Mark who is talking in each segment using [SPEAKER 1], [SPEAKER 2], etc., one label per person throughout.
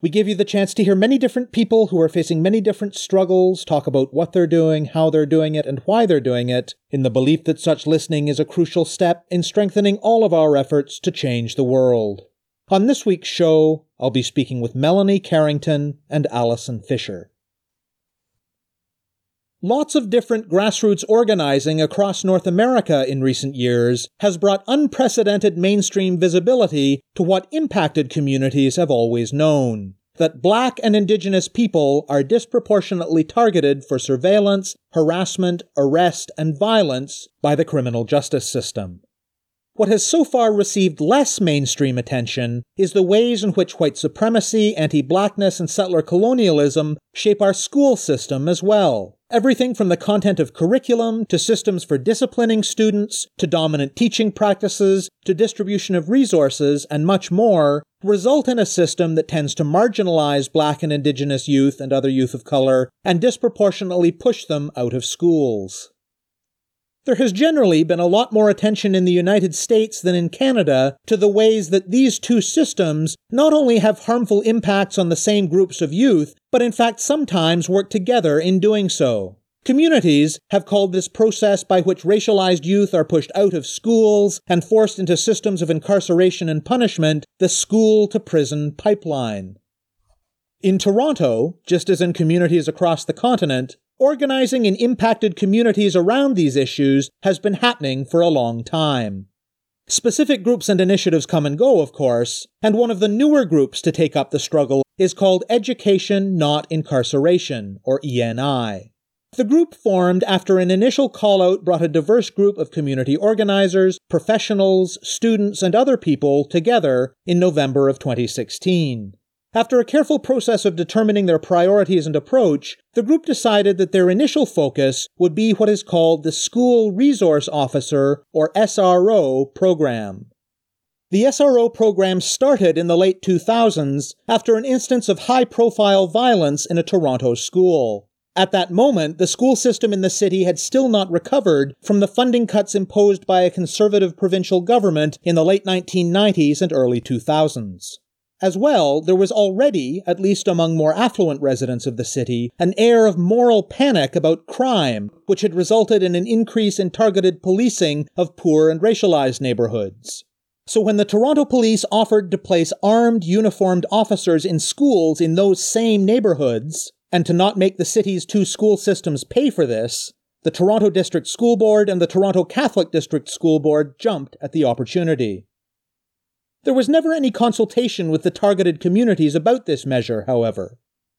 [SPEAKER 1] We give you the chance to hear many different people who are facing many different struggles, talk about what they're doing, how they're doing it, and why they're doing it, in the belief that such listening is a crucial step in strengthening all of our efforts to change the world. On this week's show, I'll be speaking with Melanie Carrington and Alison Fisher. Lots of different grassroots organizing across North America in recent years has brought unprecedented mainstream visibility to what impacted communities have always known. That black and indigenous people are disproportionately targeted for surveillance, harassment, arrest, and violence by the criminal justice system. What has so far received less mainstream attention is the ways in which white supremacy, anti blackness, and settler colonialism shape our school system as well. Everything from the content of curriculum to systems for disciplining students to dominant teaching practices to distribution of resources and much more result in a system that tends to marginalize black and indigenous youth and other youth of color and disproportionately push them out of schools. There has generally been a lot more attention in the United States than in Canada to the ways that these two systems not only have harmful impacts on the same groups of youth, but in fact sometimes work together in doing so. Communities have called this process by which racialized youth are pushed out of schools and forced into systems of incarceration and punishment the school to prison pipeline. In Toronto, just as in communities across the continent, organizing in impacted communities around these issues has been happening for a long time. Specific groups and initiatives come and go, of course, and one of the newer groups to take up the struggle is called Education Not Incarceration, or ENI. The group formed after an initial call out brought a diverse group of community organizers, professionals, students, and other people together in November of 2016. After a careful process of determining their priorities and approach, the group decided that their initial focus would be what is called the School Resource Officer, or SRO, program. The SRO program started in the late 2000s after an instance of high profile violence in a Toronto school. At that moment, the school system in the city had still not recovered from the funding cuts imposed by a conservative provincial government in the late 1990s and early 2000s. As well, there was already, at least among more affluent residents of the city, an air of moral panic about crime, which had resulted in an increase in targeted policing of poor and racialized neighborhoods. So when the Toronto police offered to place armed, uniformed officers in schools in those same neighborhoods, and to not make the city's two school systems pay for this, the Toronto District School Board and the Toronto Catholic District School Board jumped at the opportunity. There was never any consultation with the targeted communities about this measure, however.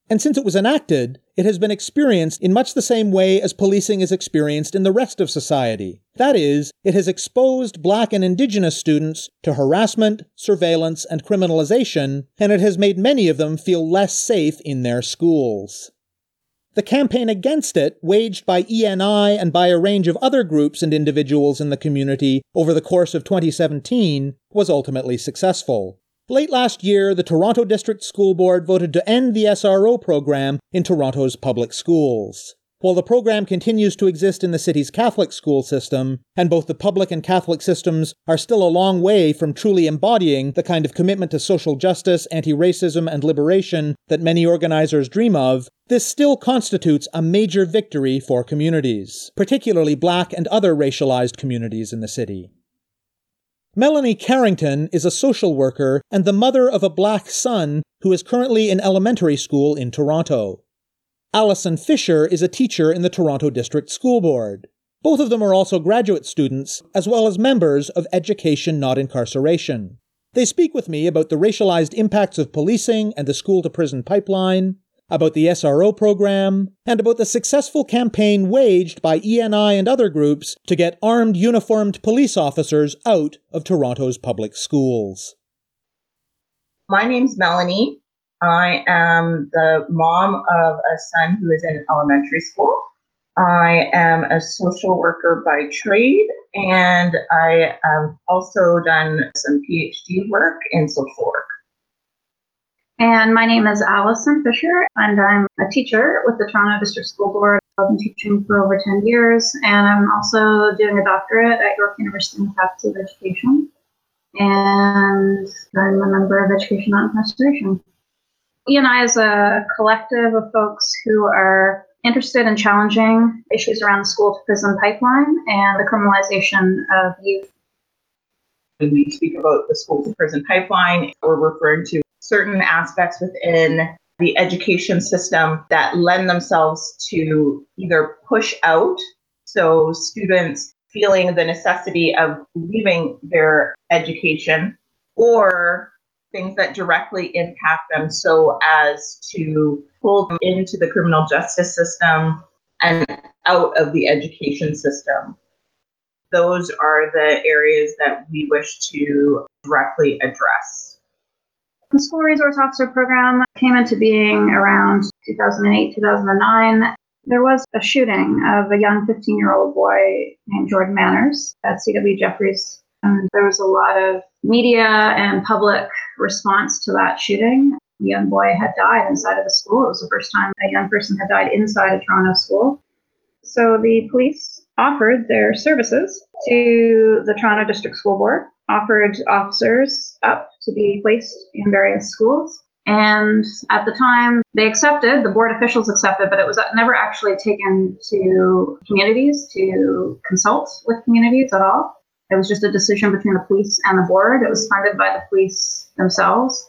[SPEAKER 1] And since it was enacted, it has been experienced in much the same way as policing is experienced in the rest of society. That is, it has exposed black and indigenous students to harassment, surveillance, and criminalization, and it has made many of them feel less safe in their schools. The campaign against it, waged by ENI and by a range of other groups and individuals in the community over the course of 2017, was ultimately successful. Late last year, the Toronto District School Board voted to end the SRO program in Toronto's public schools. While the program continues to exist in the city's Catholic school system, and both the public and Catholic systems are still a long way from truly embodying the kind of commitment to social justice, anti racism, and liberation that many organizers dream of, this still constitutes a major victory for communities, particularly black and other racialized communities in the city. Melanie Carrington is a social worker and the mother of a black son who is currently in elementary school in Toronto. Alison Fisher is a teacher in the Toronto District School Board. Both of them are also graduate students, as well as members of Education Not Incarceration. They speak with me about the racialized impacts of policing and the school to prison pipeline, about the SRO program, and about the successful campaign waged by ENI and other groups to get armed uniformed police officers out of Toronto's public schools.
[SPEAKER 2] My name's Melanie. I am the mom of a son who is in elementary school. I am a social worker by trade, and I have also done some PhD work in social work.
[SPEAKER 3] And my name is Alison Fisher, and I'm a teacher with the Toronto District School Board. I've been teaching for over 10 years, and I'm also doing a doctorate at York University in the Faculty of Education. And I'm a member of Education Not ENI is a collective of folks who are interested in challenging issues around the school to prison pipeline and the criminalization of youth.
[SPEAKER 2] When we speak about the school to prison pipeline, we're referring to certain aspects within the education system that lend themselves to either push out, so students feeling the necessity of leaving their education, or things that directly impact them so as to pull them into the criminal justice system and out of the education system. Those are the areas that we wish to directly address.
[SPEAKER 3] The School Resource Officer Program came into being around 2008, 2009. There was a shooting of a young 15 year old boy named Jordan Manners at C.W. Jefferys. And there was a lot of media and public response to that shooting. A young boy had died inside of the school. It was the first time a young person had died inside a Toronto school. So the police offered their services to the Toronto District School Board, offered officers up to be placed in various schools. And at the time, they accepted, the board officials accepted, but it was never actually taken to communities to consult with communities at all. It was just a decision between the police and the board. It was funded by the police themselves.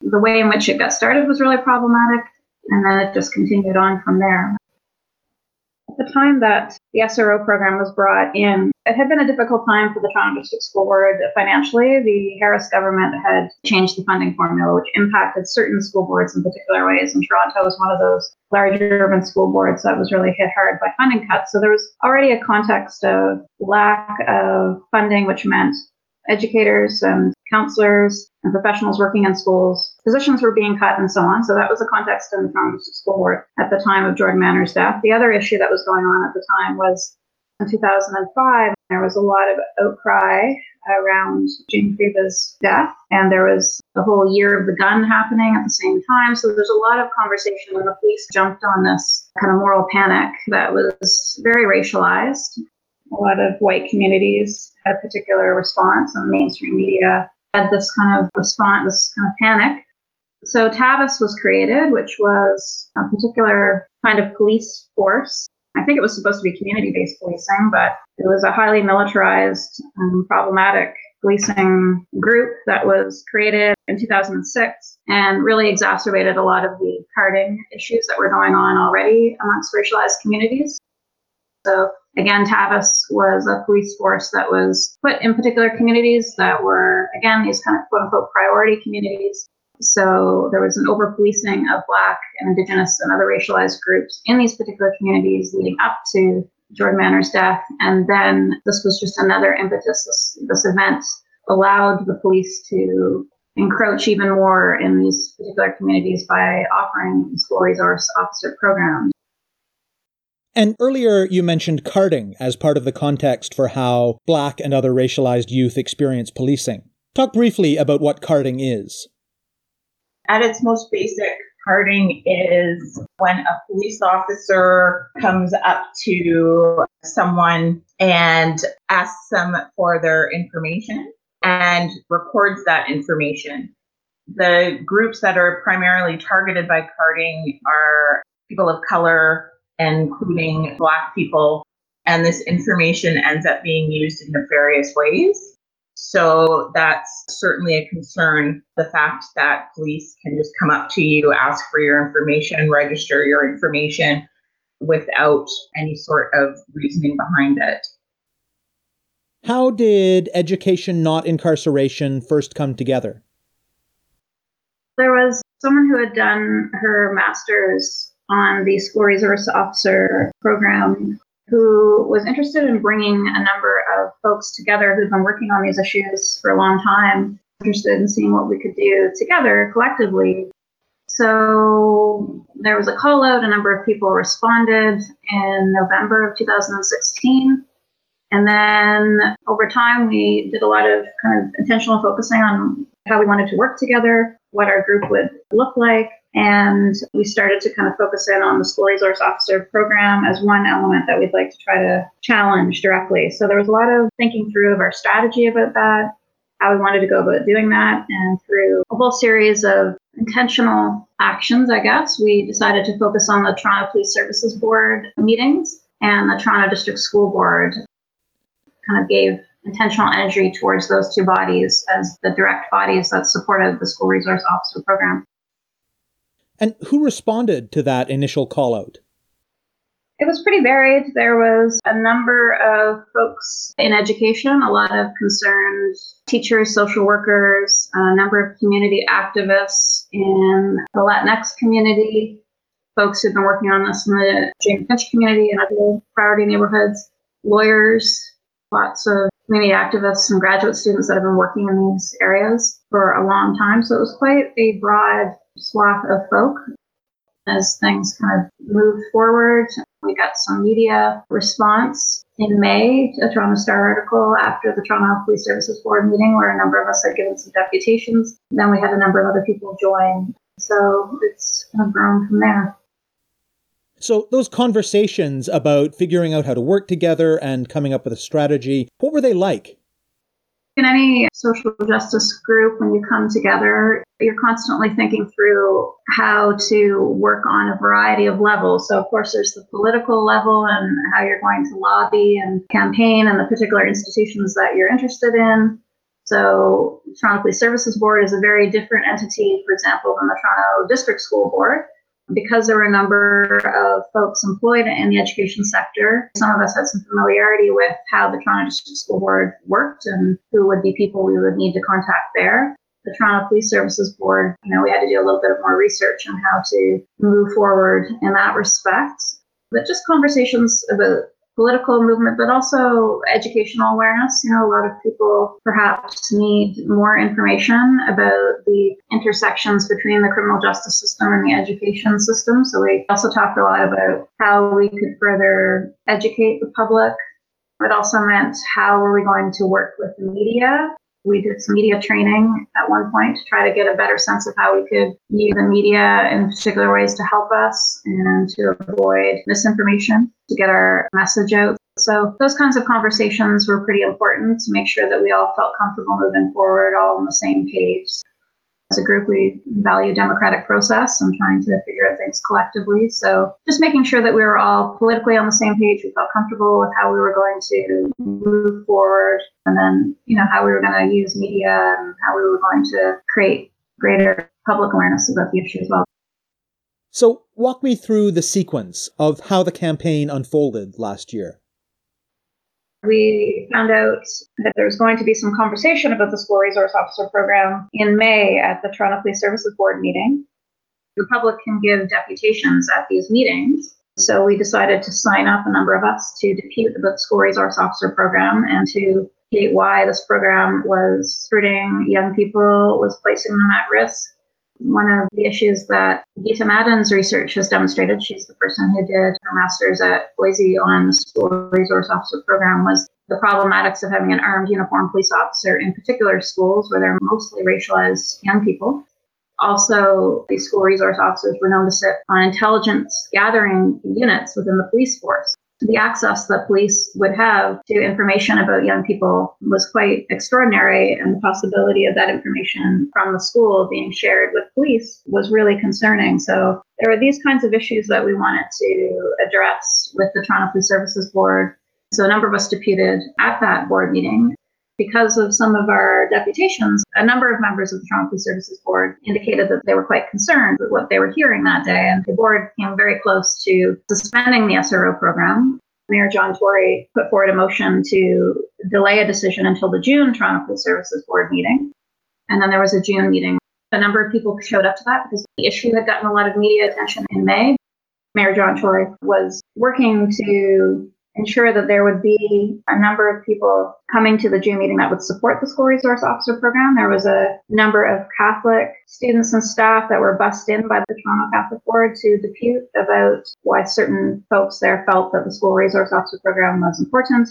[SPEAKER 3] The way in which it got started was really problematic, and then it just continued on from there. The time that the SRO program was brought in, it had been a difficult time for the Toronto District School Board financially. The Harris government had changed the funding formula, which impacted certain school boards in particular ways. And Toronto was one of those large urban school boards that was really hit hard by funding cuts. So there was already a context of lack of funding, which meant educators and counselors and professionals working in schools, positions were being cut and so on. So that was the context in the Toronto School Board at the time of Jordan Manners' death. The other issue that was going on at the time was in 2005, there was a lot of outcry around Jane Creba's death, and there was the whole year of the gun happening at the same time. So there's a lot of conversation when the police jumped on this kind of moral panic that was very racialized. A lot of white communities had a particular response, and the mainstream media had this kind of response, this kind of panic. So TAVIS was created, which was a particular kind of police force. I think it was supposed to be community-based policing, but it was a highly militarized and problematic policing group that was created in 2006 and really exacerbated a lot of the carding issues that were going on already amongst racialized communities. So again, TAVIS was a police force that was put in particular communities that were, again, these kind of quote unquote priority communities. So there was an over policing of Black and Indigenous and other racialized groups in these particular communities leading up to Jordan Manners' death. And then this was just another impetus. This, this event allowed the police to encroach even more in these particular communities by offering school resource officer programs.
[SPEAKER 1] And earlier you mentioned carding as part of the context for how black and other racialized youth experience policing. Talk briefly about what carding is.
[SPEAKER 2] At its most basic, carding is when a police officer comes up to someone and asks them for their information and records that information. The groups that are primarily targeted by carding are people of color, including Black people. And this information ends up being used in nefarious ways. So that's certainly a concern. The fact that police can just come up to you, ask for your information, register your information without any sort of reasoning behind it.
[SPEAKER 1] How did education, not incarceration, first come together?
[SPEAKER 3] There was someone who had done her master's on the school resource officer program who was interested in bringing a number of folks together who'd been working on these issues for a long time, interested in seeing what we could do together collectively. So there was a call out, a number of people responded in November of 2016. And then over time, we did a lot of kind of intentional focusing on how we wanted to work together, what our group would look like. And we started to kind of focus in on the school resource officer program as one element that we'd like to try to challenge directly. So there was a lot of thinking through of our strategy about that, how we wanted to go about doing that. And through a whole series of intentional actions, I guess, we decided to focus on the Toronto Police Services Board meetings and the Toronto District School Board. Kind of gave intentional energy towards those two bodies as the direct bodies that supported the school resource officer program.
[SPEAKER 1] And who responded to that initial call out?
[SPEAKER 3] It was pretty varied. There was a number of folks in education, a lot of concerned teachers, social workers, a number of community activists in the Latinx community, folks who've been working on this in the Jane Finch community and other priority neighborhoods, lawyers, lots of community activists and graduate students that have been working in these areas for a long time. So it was quite a broad swath of folk. As things kind of moved forward, we got some media response in May, a Toronto Star article after the Toronto Police Services Board meeting, where a number of us had given some deputations. Then we had a number of other people join. So it's kind of grown from there.
[SPEAKER 1] So, those conversations about figuring out how to work together and coming up with a strategy, what were they like?
[SPEAKER 3] In any social justice group, when you come together, you're constantly thinking through how to work on a variety of levels. So, of course, there's the political level and how you're going to lobby and campaign and the particular institutions that you're interested in. So, Toronto Police Services Board is a very different entity, for example, than the Toronto District School Board because there were a number of folks employed in the education sector, some of us had some familiarity with how the Toronto District School Board worked and who would be people we would need to contact there. The Toronto Police Services Board, you know, we had to do a little bit of more research on how to move forward in that respect. But just conversations about political movement, but also educational awareness. You know, a lot of people perhaps need more information about the intersections between the criminal justice system and the education system. So we also talked a lot about how we could further educate the public. It also meant how are we going to work with the media we did some media training at one point to try to get a better sense of how we could use the media in particular ways to help us and to avoid misinformation, to get our message out. So those kinds of conversations were pretty important to make sure that we all felt comfortable moving forward, all on the same page. As a group, we value democratic process and trying to figure out things collectively. So just making sure that we were all politically on the same page, we felt comfortable with how we were going to move forward, and then you know how we were going to use media and how we were going to create greater public awareness about the issue as well.
[SPEAKER 1] So, walk me through the sequence of how the campaign unfolded last year
[SPEAKER 3] we found out that there was going to be some conversation about the school resource officer program in May at the Toronto Police Services Board meeting. The public can give deputations at these meetings. So we decided to sign up a number of us to depute about the school resource officer program and to indicate why this program was hurting young people, was placing them at risk, one of the issues that Gita Madan's research has demonstrated, she's the person who did her master's at OISE on the school resource officer program, was the problematics of having an armed uniformed police officer in particular schools where they're mostly racialized young people. Also, these school resource officers were known to sit on intelligence gathering units within the police force the access that police would have to information about young people was quite extraordinary, and the possibility of that information from the school being shared with police was really concerning. So there were these kinds of issues that we wanted to address with the Toronto Police Services Board. So a number of us deputed at that board meeting. Because of some of our deputations, a number of members of the Toronto Police Services Board indicated that they were quite concerned with what they were hearing that day. And the board came very close to suspending the SRO program. Mayor John Tory put forward a motion to delay a decision until the June Toronto Police Services Board meeting. And then there was a June meeting. A number of people showed up to that because the issue had gotten a lot of media attention in May. Mayor John Tory was working to ensure that there would be a number of people coming to the June meeting that would support the school resource officer program. There was a number of Catholic students and staff that were bussed in by the Toronto Catholic Board to depute about why certain folks there felt that the school resource officer program was important.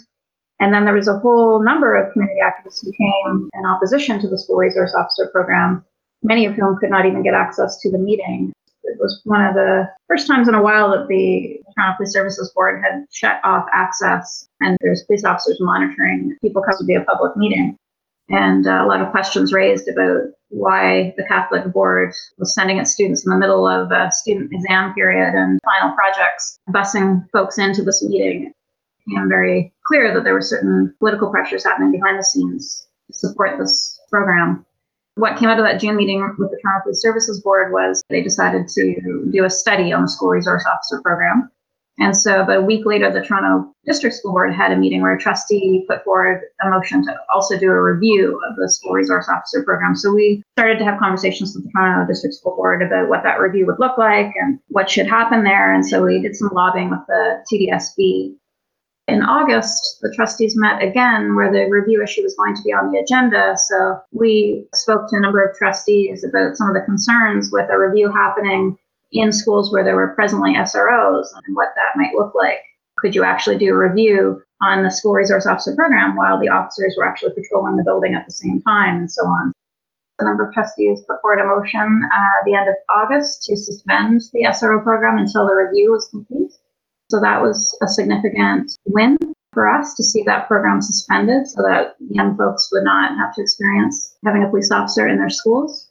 [SPEAKER 3] And then there was a whole number of community activists who came in opposition to the school resource officer program, many of whom could not even get access to the meeting. It was one of the first times in a while that the Toronto Police Services Board had shut off access, and there's police officers monitoring people come to a public meeting. And uh, a lot of questions raised about why the Catholic Board was sending its students in the middle of a student exam period and final projects, busing folks into this meeting It became very clear that there were certain political pressures happening behind the scenes to support this program. What came out of that June meeting with the Toronto Police Services Board was they decided to do a study on the school resource officer program. And so about a week later, the Toronto District School Board had a meeting where a trustee put forward a motion to also do a review of the school resource officer program. So we started to have conversations with the Toronto District School Board about what that review would look like and what should happen there. And so we did some lobbying with the TDSB in August, the trustees met again where the review issue was going to be on the agenda. So we spoke to a number of trustees about some of the concerns with a review happening in schools where there were presently SROs and what that might look like. Could you actually do a review on the school resource officer program while the officers were actually patrolling the building at the same time and so on? A number of trustees put forward a motion uh, at the end of August to suspend the SRO program until the review was complete. So that was a significant win for us to see that program suspended so that young folks would not have to experience having a police officer in their schools.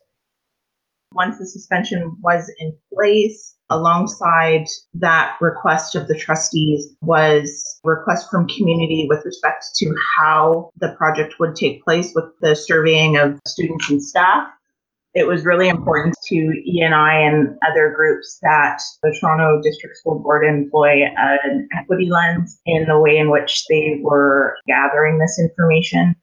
[SPEAKER 2] Once the suspension was in place, alongside that request of the trustees was request from community with respect to how the project would take place with the surveying of students and staff it was really important to ENI and other groups that the Toronto District School Board employ an equity lens in the way in which they were gathering this information.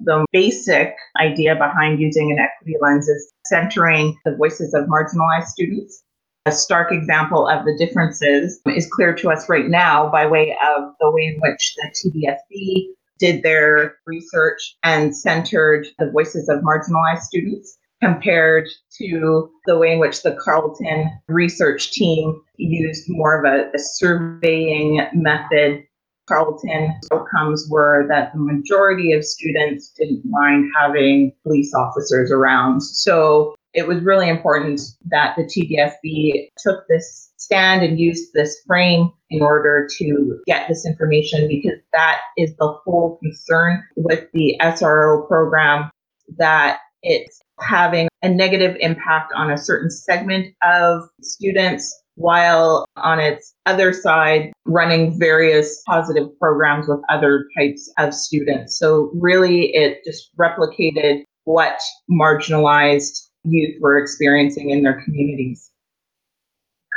[SPEAKER 2] The basic idea behind using an equity lens is centering the voices of marginalized students. A stark example of the differences is clear to us right now by way of the way in which the TDSB did their research and centered the voices of marginalized students compared to the way in which the Carleton research team used more of a, a surveying method. Carleton outcomes were that the majority of students didn't mind having police officers around. So it was really important that the TDSB took this stand and used this frame in order to get this information because that is the whole concern with the SRO program that it's having a negative impact on a certain segment of students while on its other side running various positive programs with other types of students. So really it just replicated what marginalized youth were experiencing in their communities.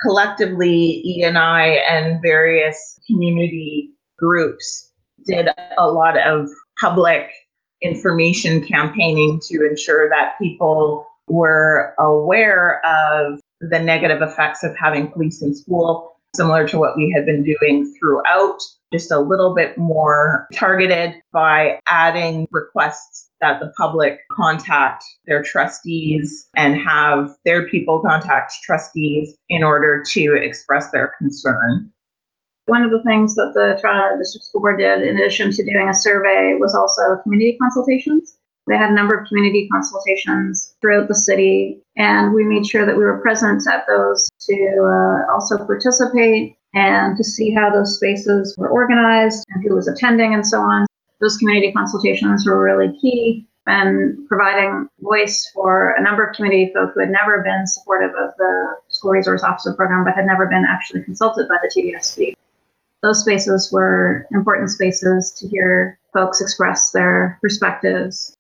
[SPEAKER 2] Collectively, ENI and various community groups did a lot of public information campaigning to ensure that people were aware of the negative effects of having police in school, similar to what we had been doing throughout, just a little bit more targeted by adding requests that the public contact their trustees and have their people contact trustees in order to express their concern.
[SPEAKER 3] One of the things that the Toronto District School Board did, in addition to doing a survey, was also community consultations. They had a number of community consultations throughout the city, and we made sure that we were present at those to uh, also participate and to see how those spaces were organized and who was attending and so on. Those community consultations were really key and providing voice for a number of community folk who had never been supportive of the school resource officer program but had never been actually consulted by the TDSB those spaces were important spaces to hear folks express their perspectives.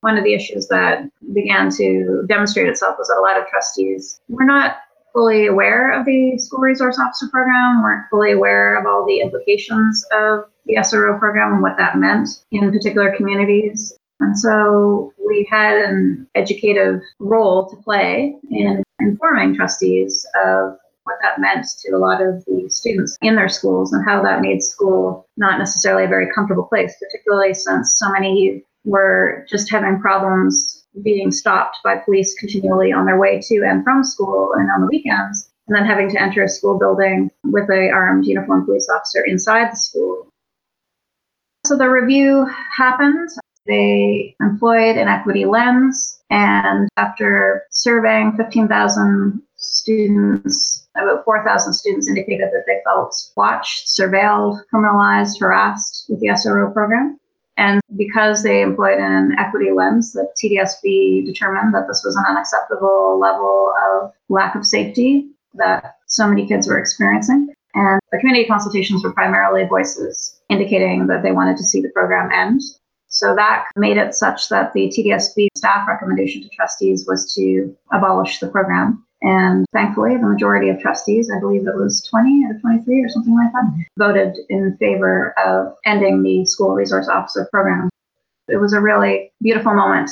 [SPEAKER 3] One of the issues that began to demonstrate itself was that a lot of trustees were not fully aware of the school resource officer program, weren't fully aware of all the implications of the SRO program and what that meant in particular communities. And so we had an educative role to play in informing trustees of what that meant to a lot of the students in their schools and how that made school not necessarily a very comfortable place, particularly since so many were just having problems being stopped by police continually on their way to and from school and on the weekends, and then having to enter a school building with a armed uniformed police officer inside the school. So the review happened. They employed an equity lens, and after surveying 15,000 students, about 4,000 students indicated that they felt watched, surveilled, criminalized, harassed with the SRO program. And because they employed an equity lens, the TDSB determined that this was an unacceptable level of lack of safety that so many kids were experiencing. And the community consultations were primarily voices indicating that they wanted to see the program end. So that made it such that the TDSB staff recommendation to trustees was to abolish the program. And thankfully, the majority of trustees, I believe it was 20 out of 23 or something like that, mm-hmm. voted in favor of ending the school resource officer program. It was a really beautiful moment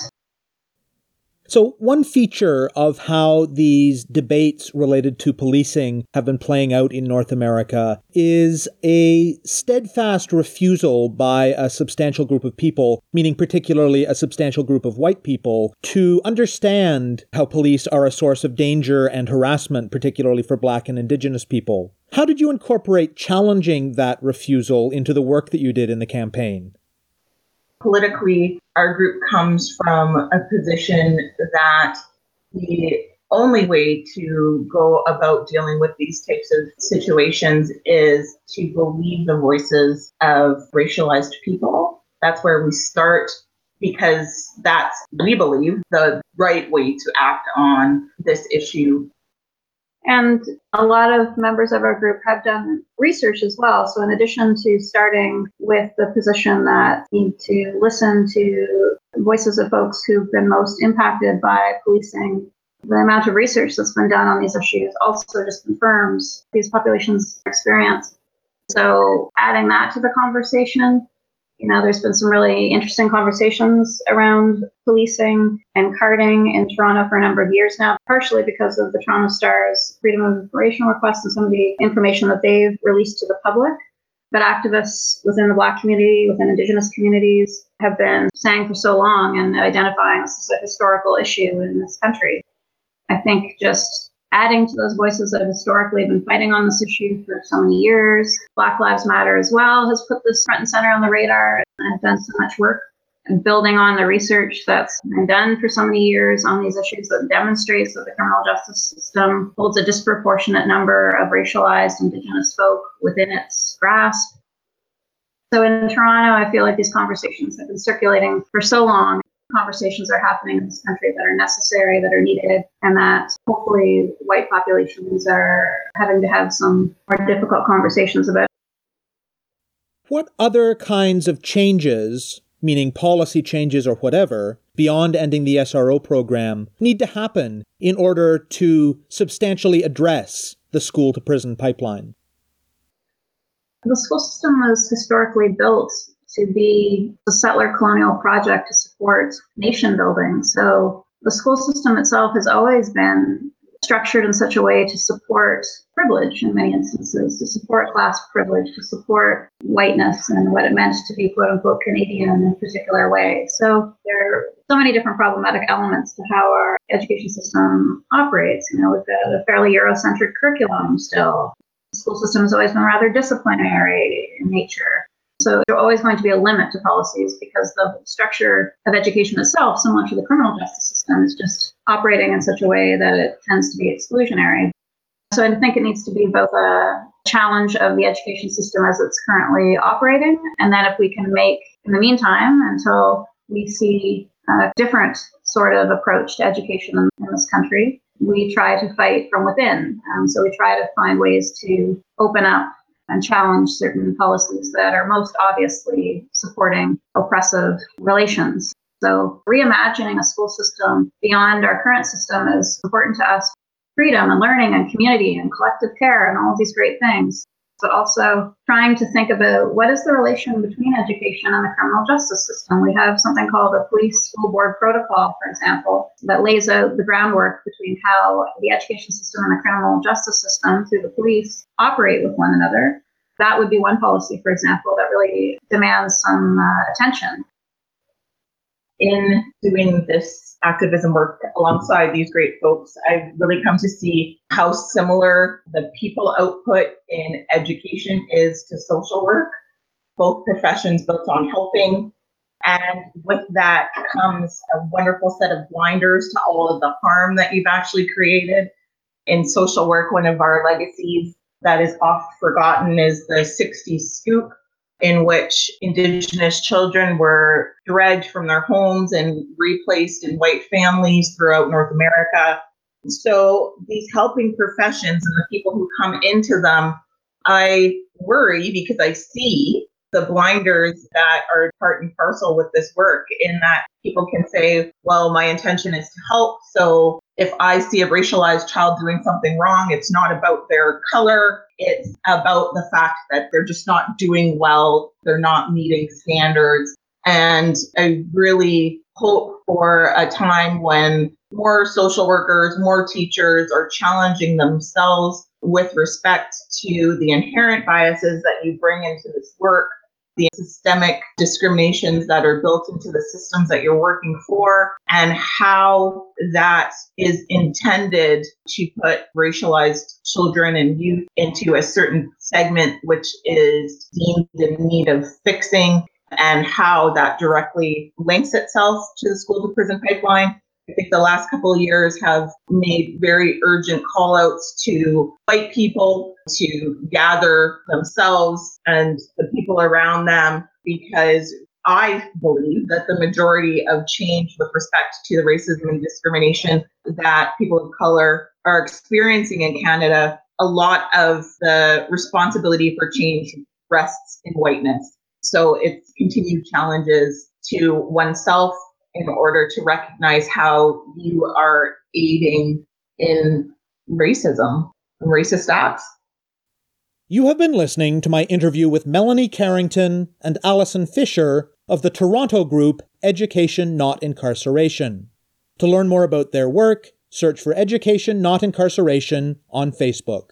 [SPEAKER 1] so, one feature of how these debates related to policing have been playing out in North America is a steadfast refusal by a substantial group of people, meaning particularly a substantial group of white people, to understand how police are a source of danger and harassment, particularly for black and indigenous people. How did you incorporate challenging that refusal into the work that you did in the campaign?
[SPEAKER 2] Politically, our group comes from a position that the only way to go about dealing with these types of situations is to believe the voices of racialized people. That's where we start because that's, we believe, the right way to act on this issue
[SPEAKER 3] and a lot of members of our group have done research as well. So, in addition to starting with the position that need to listen to voices of folks who've been most impacted by policing, the amount of research that's been done on these issues also just confirms these populations' experience. So, adding that to the conversation you know, there's been some really interesting conversations around policing and carding in Toronto for a number of years now, partially because of the Toronto Star's freedom of information request and some of the information that they've released to the public. But activists within the Black community, within Indigenous communities, have been saying for so long and identifying this as a historical issue in this country. I think just adding to those voices that have historically been fighting on this issue for so many years. Black Lives Matter as well has put this front and center on the radar and have done so much work and building on the research that's been done for so many years on these issues that demonstrates that the criminal justice system holds a disproportionate number of racialized indigenous folk within its grasp. So in Toronto, I feel like these conversations have been circulating for so long conversations are happening in this country that are necessary, that are needed, and that hopefully white populations are having to have some more difficult conversations about.
[SPEAKER 1] What other kinds of changes, meaning policy changes or whatever, beyond ending the SRO program, need to happen in order to substantially address the school to prison pipeline?
[SPEAKER 3] The school system was historically built to be a settler colonial project to support nation building. So the school system itself has always been structured in such a way to support privilege in many instances, to support class privilege, to support whiteness and what it meant to be quote unquote Canadian in a particular way. So there are so many different problematic elements to how our education system operates. You know, got a fairly Eurocentric curriculum still. The school system has always been rather disciplinary in nature. So there's always going to be a limit to policies because the structure of education itself, similar to the criminal justice system, is just operating in such a way that it tends to be exclusionary. So I think it needs to be both a challenge of the education system as it's currently operating, and then if we can make, in the meantime, until we see a different sort of approach to education in, in this country, we try to fight from within. Um, so we try to find ways to open up and challenge certain policies that are most obviously supporting oppressive relations. So, reimagining a school system beyond our current system is important to us. Freedom and learning and community and collective care and all these great things. But also trying to think about what is the relation between education and the criminal justice system. We have something called a police school board protocol, for example, that lays out the groundwork between how the education system and the criminal justice system through the police operate with one another. That would be one policy, for example, that really demands some uh, attention.
[SPEAKER 2] In doing this activism work alongside these great folks, I've really come to see how similar the people output in education is to social work, both professions built on helping. And with that comes a wonderful set of blinders to all of the harm that you've actually created. In social work, one of our legacies that is oft forgotten is the 60 scoop in which Indigenous children were dragged from their homes and replaced in white families throughout North America. So, these helping professions and the people who come into them, I worry because I see the blinders that are part and parcel with this work in that people can say, well, my intention is to help. So if I see a racialized child doing something wrong, it's not about their color. It's about the fact that they're just not doing well. They're not meeting standards. And I really hope for a time when more social workers, more teachers are challenging themselves with respect to the inherent biases that you bring into this work the systemic discriminations that are built into the systems that you're working for, and how that is intended to put racialized children and youth into a certain segment which is deemed in need of fixing, and how that directly links itself to the school to prison pipeline I think the last couple of years have made very urgent call outs to white people to gather themselves and the people around them because I believe that the majority of change with respect to the racism and discrimination that people of color are experiencing in Canada, a lot of the responsibility for change rests in whiteness. So it's continued challenges to oneself in order to recognize how you are aiding in racism and racist acts.
[SPEAKER 1] You have been listening to my interview with Melanie Carrington and Alison Fisher of the Toronto group Education Not Incarceration. To learn more about their work, search for Education Not Incarceration on Facebook.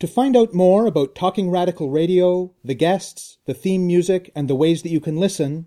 [SPEAKER 1] To find out more about Talking Radical Radio, the guests, the theme music, and the ways that you can listen,